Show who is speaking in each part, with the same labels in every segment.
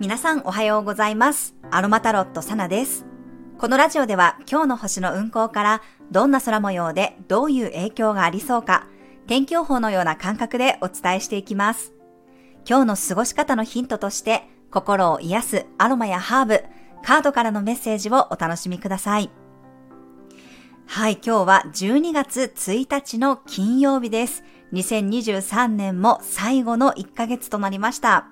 Speaker 1: 皆さんおはようございます。アロマタロットサナです。このラジオでは今日の星の運行からどんな空模様でどういう影響がありそうか、天気予報のような感覚でお伝えしていきます。今日の過ごし方のヒントとして心を癒すアロマやハーブ、カードからのメッセージをお楽しみください。はい、今日は12月1日の金曜日です。2023年も最後の1ヶ月となりました。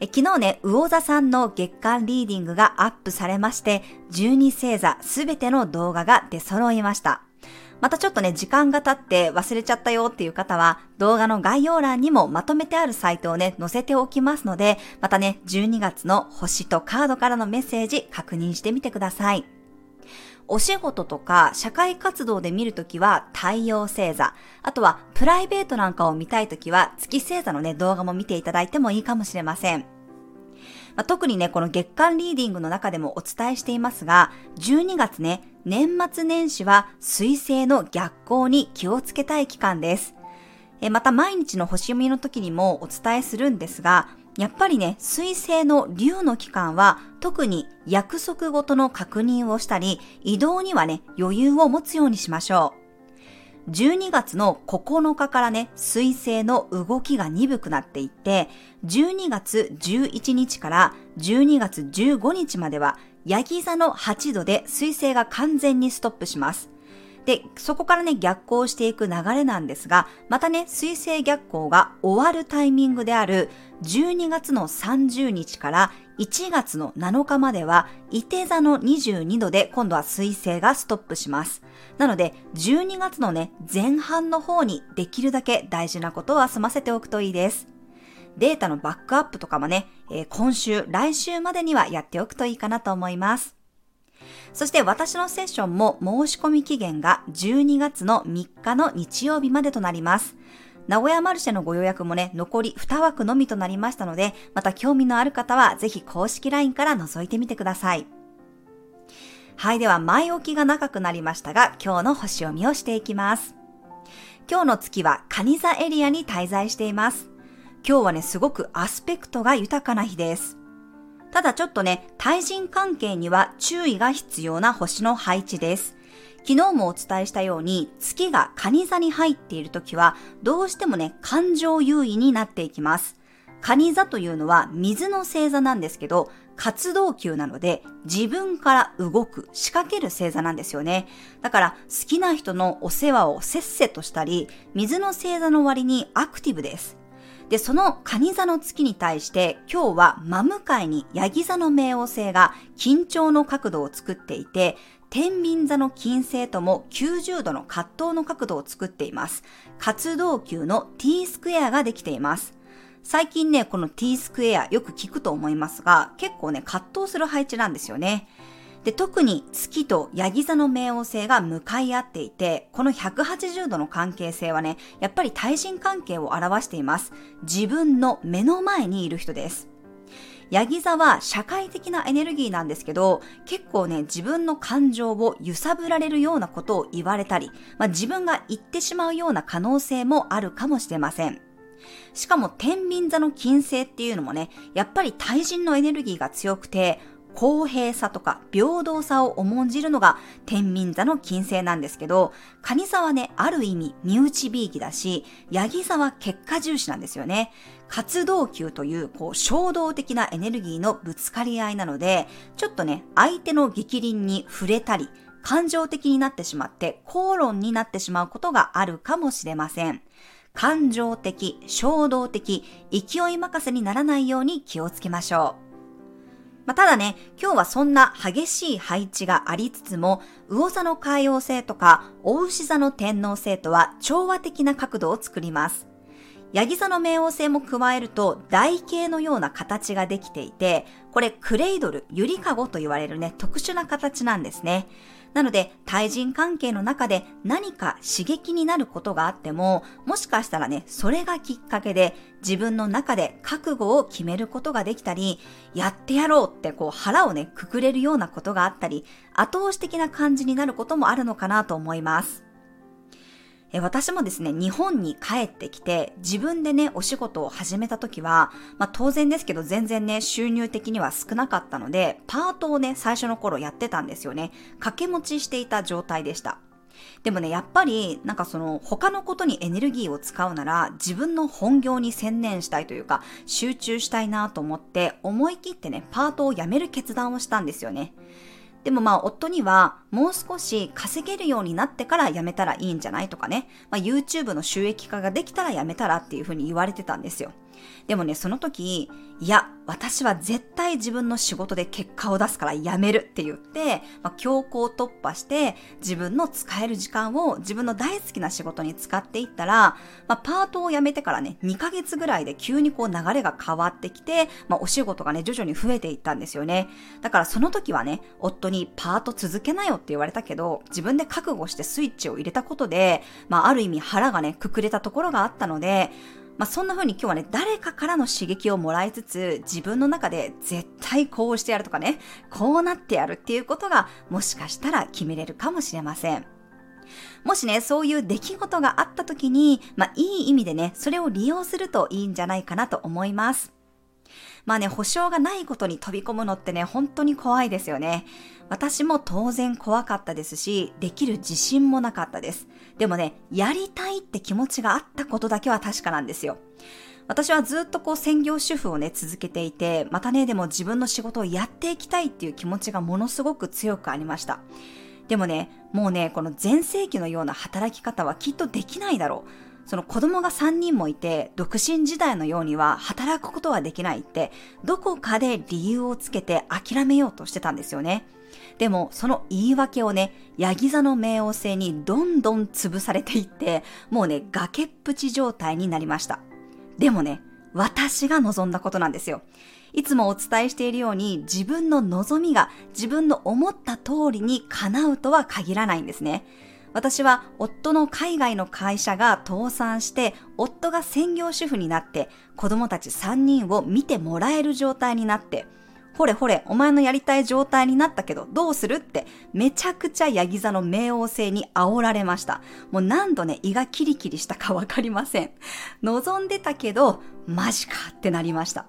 Speaker 1: え昨日ね、魚座さんの月間リーディングがアップされまして、12星座すべての動画が出揃いました。またちょっとね、時間が経って忘れちゃったよっていう方は、動画の概要欄にもまとめてあるサイトをね、載せておきますので、またね、12月の星とカードからのメッセージ確認してみてください。お仕事とか社会活動で見るときは太陽星座、あとはプライベートなんかを見たいときは月星座のね、動画も見ていただいてもいいかもしれません。まあ、特にね、この月間リーディングの中でもお伝えしていますが、12月ね、年末年始は水星の逆行に気をつけたい期間です。えまた毎日の星読みの時にもお伝えするんですが、やっぱりね、水星の竜の期間は特に約束ごとの確認をしたり、移動にはね、余裕を持つようにしましょう。12月の9日からね、水星の動きが鈍くなっていって、12月11日から12月15日までは、ヤギ座の8度で水星が完全にストップします。で、そこからね、逆行していく流れなんですが、またね、水星逆行が終わるタイミングである12月の30日から1月の7日までは、伊手座の22度で今度は水星がストップします。なので、12月のね、前半の方にできるだけ大事なことは済ませておくといいです。データのバックアップとかもね、えー今週、来週までにはやっておくといいかなと思います。そして私のセッションも申し込み期限が12月の3日の日曜日までとなります。名古屋マルシェのご予約もね、残り2枠のみとなりましたので、また興味のある方はぜひ公式 LINE から覗いてみてください。はい、では前置きが長くなりましたが、今日の星読みをしていきます。今日の月は蟹座エリアに滞在しています。今日はね、すごくアスペクトが豊かな日です。ただちょっとね、対人関係には注意が必要な星の配置です。昨日もお伝えしたように、月が蟹座に入っているときは、どうしてもね、感情優位になっていきます。蟹座というのは水の星座なんですけど、活動球なので自分から動く、仕掛ける星座なんですよね。だから好きな人のお世話をせっせとしたり、水の星座の割にアクティブです。で、その蟹座の月に対して今日は真向かいにヤギ座の冥王星が緊張の角度を作っていて、天秤座の金星とも90度の葛藤の角度を作っています。活動球の T スクエアができています。最近ね、この T スクエアよく聞くと思いますが、結構ね、葛藤する配置なんですよね。で、特に月とヤギ座の冥王星が向かい合っていて、この180度の関係性はね、やっぱり対人関係を表しています。自分の目の前にいる人です。ヤギ座は社会的なエネルギーなんですけど、結構ね、自分の感情を揺さぶられるようなことを言われたり、まあ、自分が言ってしまうような可能性もあるかもしれません。しかも天秤座の金星っていうのもね、やっぱり対人のエネルギーが強くて、公平さとか平等さを重んじるのが天秤座の金星なんですけど、蟹座はね、ある意味身内びいきだし、ヤギ座は結果重視なんですよね。活動球という、こう、衝動的なエネルギーのぶつかり合いなので、ちょっとね、相手の激鱗に触れたり、感情的になってしまって、口論になってしまうことがあるかもしれません。感情的、衝動的、勢い任せにならないように気をつけましょう。まあ、ただね、今日はそんな激しい配置がありつつも、魚座の海王星とか、大牛座の天皇星とは調和的な角度を作ります。ヤギ座の冥王星も加えると台形のような形ができていて、これクレイドル、ゆりかごと言われるね、特殊な形なんですね。なので、対人関係の中で何か刺激になることがあっても、もしかしたらね、それがきっかけで自分の中で覚悟を決めることができたり、やってやろうってこう腹をね、くくれるようなことがあったり、後押し的な感じになることもあるのかなと思います。私もですね、日本に帰ってきて、自分でね、お仕事を始めた時は、まあ当然ですけど、全然ね、収入的には少なかったので、パートをね、最初の頃やってたんですよね。掛け持ちしていた状態でした。でもね、やっぱり、なんかその、他のことにエネルギーを使うなら、自分の本業に専念したいというか、集中したいなと思って、思い切ってね、パートを辞める決断をしたんですよね。でもまあ夫にはもう少し稼げるようになってから辞めたらいいんじゃないとかね、まあ、YouTube の収益化ができたら辞めたらっていうふうに言われてたんですよ。でもね、その時、いや、私は絶対自分の仕事で結果を出すから辞めるって言って、まあ、強行突破して自分の使える時間を自分の大好きな仕事に使っていったら、まあ、パートを辞めてからね、2ヶ月ぐらいで急にこう流れが変わってきて、まあ、お仕事がね、徐々に増えていったんですよね。だからその時はね、夫にパート続けなよって言われたけど、自分で覚悟してスイッチを入れたことで、まあ、ある意味腹がね、くくれたところがあったので、まあ、そんな風に今日はね、誰かからの刺激をもらいつつ、自分の中で絶対こうしてやるとかね、こうなってやるっていうことが、もしかしたら決めれるかもしれません。もしね、そういう出来事があった時に、まあ、いい意味でね、それを利用するといいんじゃないかなと思います。まあね、保証がないことに飛び込むのってね、本当に怖いですよね。私も当然怖かったですし、できる自信もなかったです。でもね、やりたいって気持ちがあったことだけは確かなんですよ。私はずっとこう専業主婦をね、続けていて、またね、でも自分の仕事をやっていきたいっていう気持ちがものすごく強くありました。でもね、もうね、この前世紀のような働き方はきっとできないだろう。その子供が3人もいて、独身時代のようには働くことはできないって、どこかで理由をつけて諦めようとしてたんですよね。でも、その言い訳をね、ヤギ座の冥王星にどんどん潰されていって、もうね、崖っぷち状態になりました。でもね、私が望んだことなんですよ。いつもお伝えしているように自分の望みが自分の思った通りに叶うとは限らないんですね。私は夫の海外の会社が倒産して、夫が専業主婦になって、子供たち3人を見てもらえる状態になって、ほれほれ、お前のやりたい状態になったけど、どうするって、めちゃくちゃヤギ座の冥王星に煽られました。もう何度ね、胃がキリキリしたかわかりません。望んでたけど、マジかってなりました。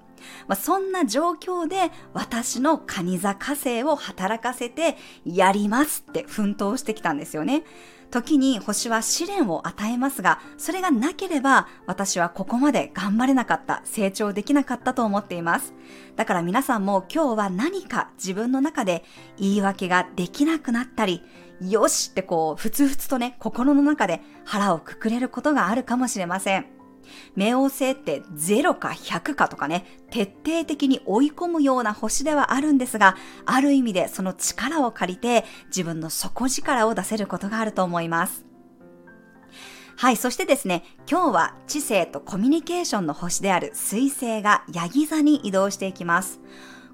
Speaker 1: まあ、そんな状況で私の蟹座火星を働かせてやりますって奮闘してきたんですよね。時に星は試練を与えますが、それがなければ私はここまで頑張れなかった、成長できなかったと思っています。だから皆さんも今日は何か自分の中で言い訳ができなくなったり、よしってこう、ふつふつとね、心の中で腹をくくれることがあるかもしれません。冥王星って0か100かとかね、徹底的に追い込むような星ではあるんですが、ある意味でその力を借りて自分の底力を出せることがあると思います。はい、そしてですね、今日は知性とコミュニケーションの星である水星がヤギ座に移動していきます。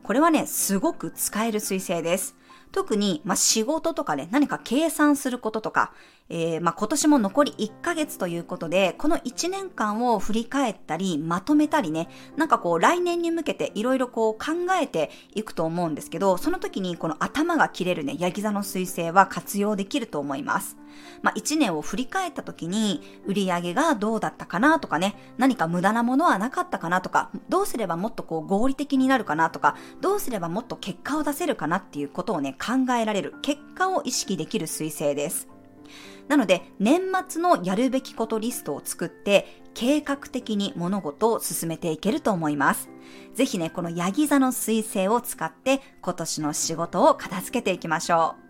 Speaker 1: これはね、すごく使える水星です。特に、まあ、仕事とかね、何か計算することとか、えー、まあ、今年も残り1ヶ月ということで、この1年間を振り返ったり、まとめたりね、なんかこう、来年に向けていろいろこう考えていくと思うんですけど、その時にこの頭が切れるね、ヤギ座の彗星は活用できると思います。まあ、1年を振り返った時に、売り上げがどうだったかなとかね、何か無駄なものはなかったかなとか、どうすればもっとこう合理的になるかなとか、どうすればもっと結果を出せるかなっていうことをね、考えられる、結果を意識できる彗星です。なので、年末のやるべきことリストを作って、計画的に物事を進めていけると思います。ぜひね、このヤギ座の彗星を使って今年の仕事を片付けていきましょう。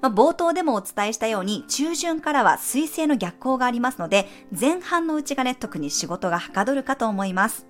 Speaker 1: まあ、冒頭でもお伝えしたように、中旬からは水星の逆行がありますので、前半のうちがね、特に仕事がはかどるかと思います。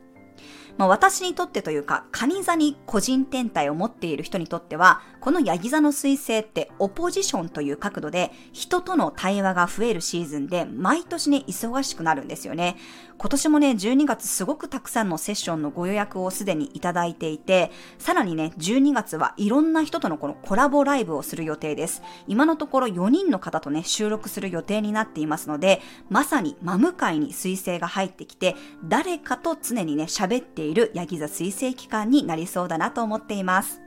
Speaker 1: まあ、私にとってというか、蟹座に個人天体を持っている人にとっては、このヤギ座の彗星ってオポジションという角度で人との対話が増えるシーズンで毎年ね、忙しくなるんですよね。今年もね、12月すごくたくさんのセッションのご予約をすでにいただいていて、さらにね、12月はいろんな人とのこのコラボライブをする予定です。今のところ4人の方とね、収録する予定になっていますので、まさに真向かいに彗星が入ってきて、誰かと常にね、喋っているいるヤギ座彗星期間になりそうだなと思っています。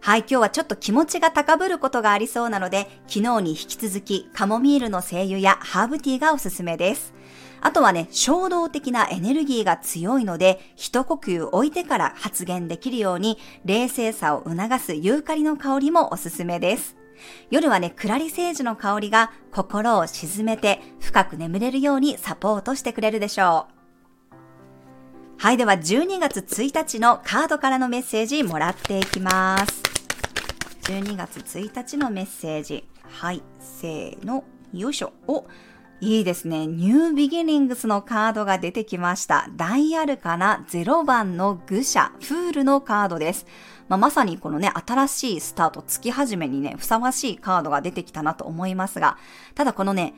Speaker 1: はい、今日はちょっと気持ちが高ぶることがありそうなので、昨日に引き続きカモミールの精油やハーブティーがおすすめです。あとはね、衝動的なエネルギーが強いので、一呼吸置いてから発言できるように、冷静さを促すユーカリの香りもおすすめです。夜はね、クラリセージの香りが心を沈めて深く眠れるようにサポートしてくれるでしょう。はい、では12月1日のカードからのメッセージもらっていきます。12月1日のメッセージ。はい、せーの、よいしょ。お、いいですね。ニュービギニングスのカードが出てきました。ダイアルカナ0番の愚者、フールのカードです。まあ、まさにこのね、新しいスタート、月始めにね、ふさわしいカードが出てきたなと思いますが、ただこのね、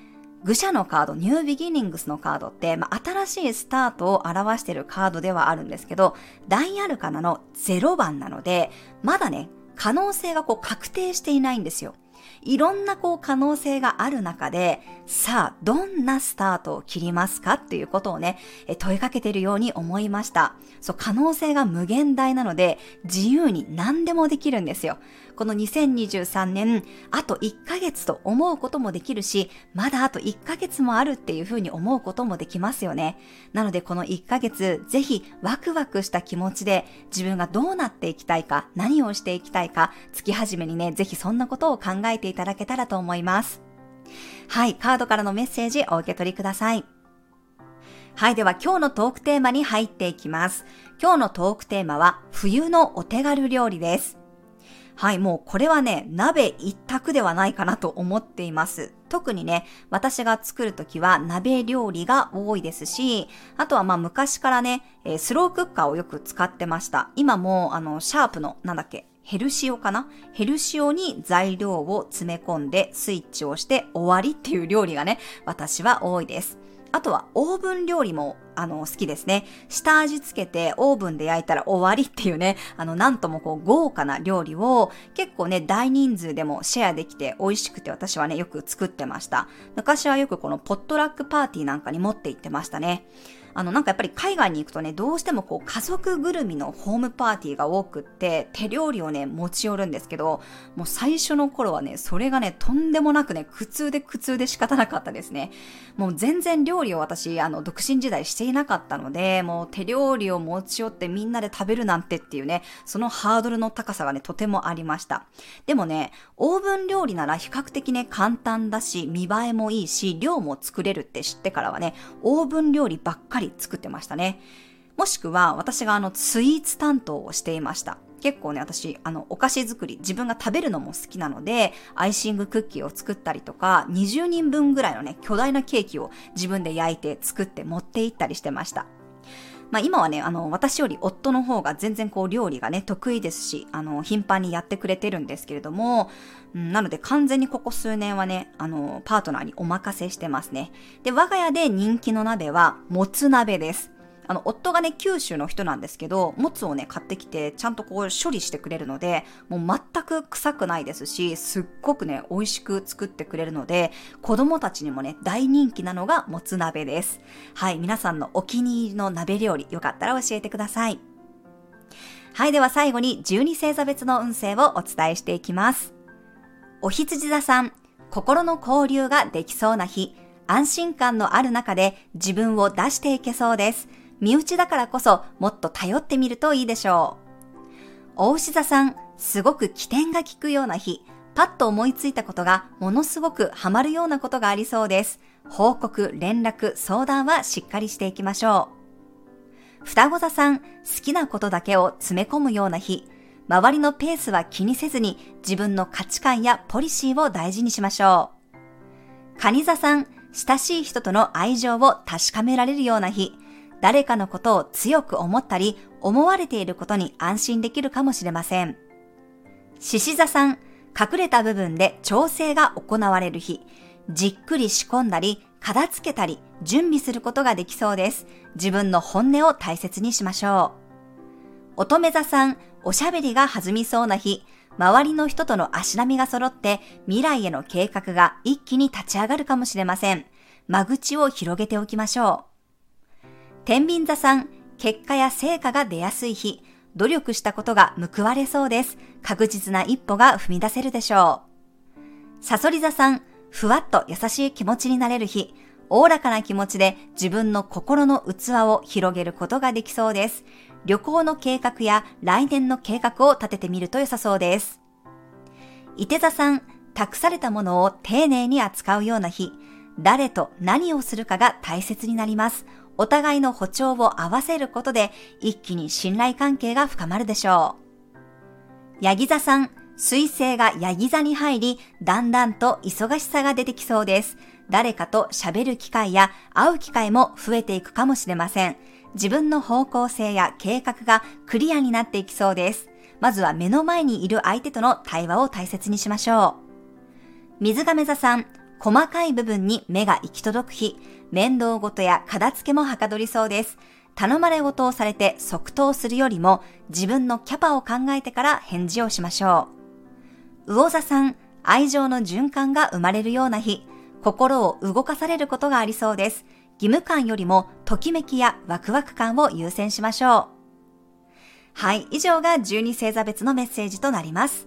Speaker 1: 愚者のカード、ニュービギニングスのカードって、まあ、新しいスタートを表しているカードではあるんですけど、ダイアルカナの0番なので、まだね、可能性がこう確定していないんですよ。いろんなこう可能性がある中で、さあ、どんなスタートを切りますかっていうことをね、問いかけているように思いました。そう、可能性が無限大なので、自由に何でもできるんですよ。この2023年、あと1ヶ月と思うこともできるし、まだあと1ヶ月もあるっていうふうに思うこともできますよね。なのでこの1ヶ月、ぜひワクワクした気持ちで自分がどうなっていきたいか、何をしていきたいか、月始めにね、ぜひそんなことを考えていただけたらと思います。はい、カードからのメッセージお受け取りください。はい、では今日のトークテーマに入っていきます。今日のトークテーマは冬のお手軽料理です。はい、もうこれはね、鍋一択ではないかなと思っています。特にね、私が作るときは鍋料理が多いですし、あとはまあ昔からね、スロークッカーをよく使ってました。今もあの、シャープの、なんだっけ、ヘルシオかな？ヘルシオに材料を詰め込んでスイッチをして終わりっていう料理がね、私は多いです。あとはオーブン料理もあの好きですね。下味つけてオーブンで焼いたら終わりっていうね、あのなんともこう豪華な料理を結構ね大人数でもシェアできて美味しくて私はねよく作ってました。昔はよくこのポットラックパーティーなんかに持って行ってましたね。あの、なんかやっぱり海外に行くとね、どうしてもこう家族ぐるみのホームパーティーが多くって、手料理をね、持ち寄るんですけど、もう最初の頃はね、それがね、とんでもなくね、苦痛で苦痛で仕方なかったですね。もう全然料理を私、あの、独身時代していなかったので、もう手料理を持ち寄ってみんなで食べるなんてっていうね、そのハードルの高さがね、とてもありました。でもね、オーブン料理なら比較的ね、簡単だし、見栄えもいいし、量も作れるって知ってからはね、オーブン料理ばっかりり作ってましたね。もしくは私があのスイーツ担当をしていました。結構ね、私、あの、お菓子作り、自分が食べるのも好きなので、アイシングクッキーを作ったりとか、20人分ぐらいのね、巨大なケーキを自分で焼いて作って持って行ったりしてました。まあ今はね、あの、私より夫の方が全然こう料理がね、得意ですし、あの、頻繁にやってくれてるんですけれども、うん、なので完全にここ数年はね、あの、パートナーにお任せしてますね。で、我が家で人気の鍋は、もつ鍋です。あの、夫がね、九州の人なんですけど、もつをね、買ってきて、ちゃんとこう処理してくれるので、もう全く臭くないですし、すっごくね、美味しく作ってくれるので、子供たちにもね、大人気なのがもつ鍋です。はい、皆さんのお気に入りの鍋料理、よかったら教えてください。はい、では最後に12星座別の運勢をお伝えしていきます。お羊座さん、心の交流ができそうな日、安心感のある中で自分を出していけそうです。身内だからこそもっと頼ってみるといいでしょう。大牛座さん、すごく起点が効くような日、パッと思いついたことがものすごくハマるようなことがありそうです。報告、連絡、相談はしっかりしていきましょう。双子座さん、好きなことだけを詰め込むような日、周りのペースは気にせずに自分の価値観やポリシーを大事にしましょう。蟹座さん、親しい人との愛情を確かめられるような日、誰かのことを強く思ったり、思われていることに安心できるかもしれません。獅子座さん、隠れた部分で調整が行われる日、じっくり仕込んだり、片付けたり、準備することができそうです。自分の本音を大切にしましょう。乙女座さん、おしゃべりが弾みそうな日、周りの人との足並みが揃って未来への計画が一気に立ち上がるかもしれません。間口を広げておきましょう。天秤座さん、結果や成果が出やすい日、努力したことが報われそうです。確実な一歩が踏み出せるでしょう。サソリ座さん、ふわっと優しい気持ちになれる日、おおらかな気持ちで自分の心の器を広げることができそうです。旅行の計画や来年の計画を立ててみると良さそうです。伊手座さん、託されたものを丁寧に扱うような日、誰と何をするかが大切になります。お互いの歩調を合わせることで一気に信頼関係が深まるでしょう。ヤギ座さん、水星がヤギ座に入り、だんだんと忙しさが出てきそうです。誰かと喋る機会や会う機会も増えていくかもしれません。自分の方向性や計画がクリアになっていきそうです。まずは目の前にいる相手との対話を大切にしましょう。水亀座さん、細かい部分に目が行き届く日、面倒事や片付けもはかどりそうです。頼まれ事をされて即答するよりも自分のキャパを考えてから返事をしましょう。魚座さん、愛情の循環が生まれるような日、心を動かされることがありそうです。義務感よりもときめきやワクワク感を優先しましょう。はい、以上が12星座別のメッセージとなります。